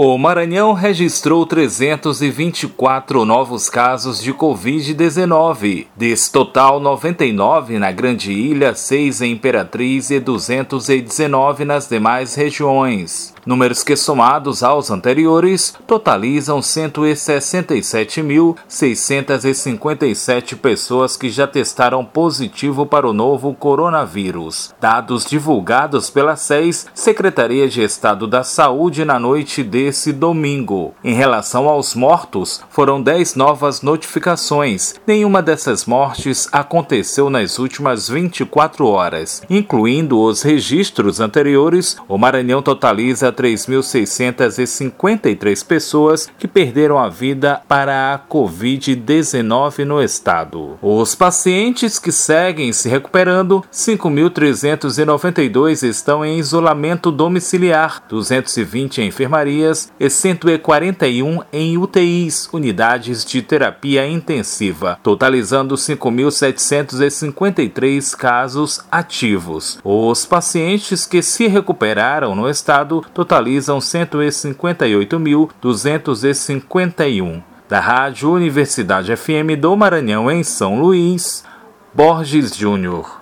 O Maranhão registrou 324 novos casos de Covid-19. Desse total, 99 na Grande Ilha, 6 em Imperatriz e 219 nas demais regiões. Números que, somados aos anteriores, totalizam 167.657 pessoas que já testaram positivo para o novo coronavírus. Dados divulgados pela SES, Secretaria de Estado da Saúde, na noite de esse domingo. Em relação aos mortos, foram 10 novas notificações. Nenhuma dessas mortes aconteceu nas últimas 24 horas. Incluindo os registros anteriores, o Maranhão totaliza 3.653 pessoas que perderam a vida para a Covid-19 no estado. Os pacientes que seguem se recuperando, 5.392 estão em isolamento domiciliar, 220 em enfermarias e 141 em UTIs, unidades de terapia intensiva, totalizando 5.753 casos ativos. Os pacientes que se recuperaram no estado totalizam 158.251. Da Rádio Universidade FM do Maranhão em São Luís, Borges Júnior.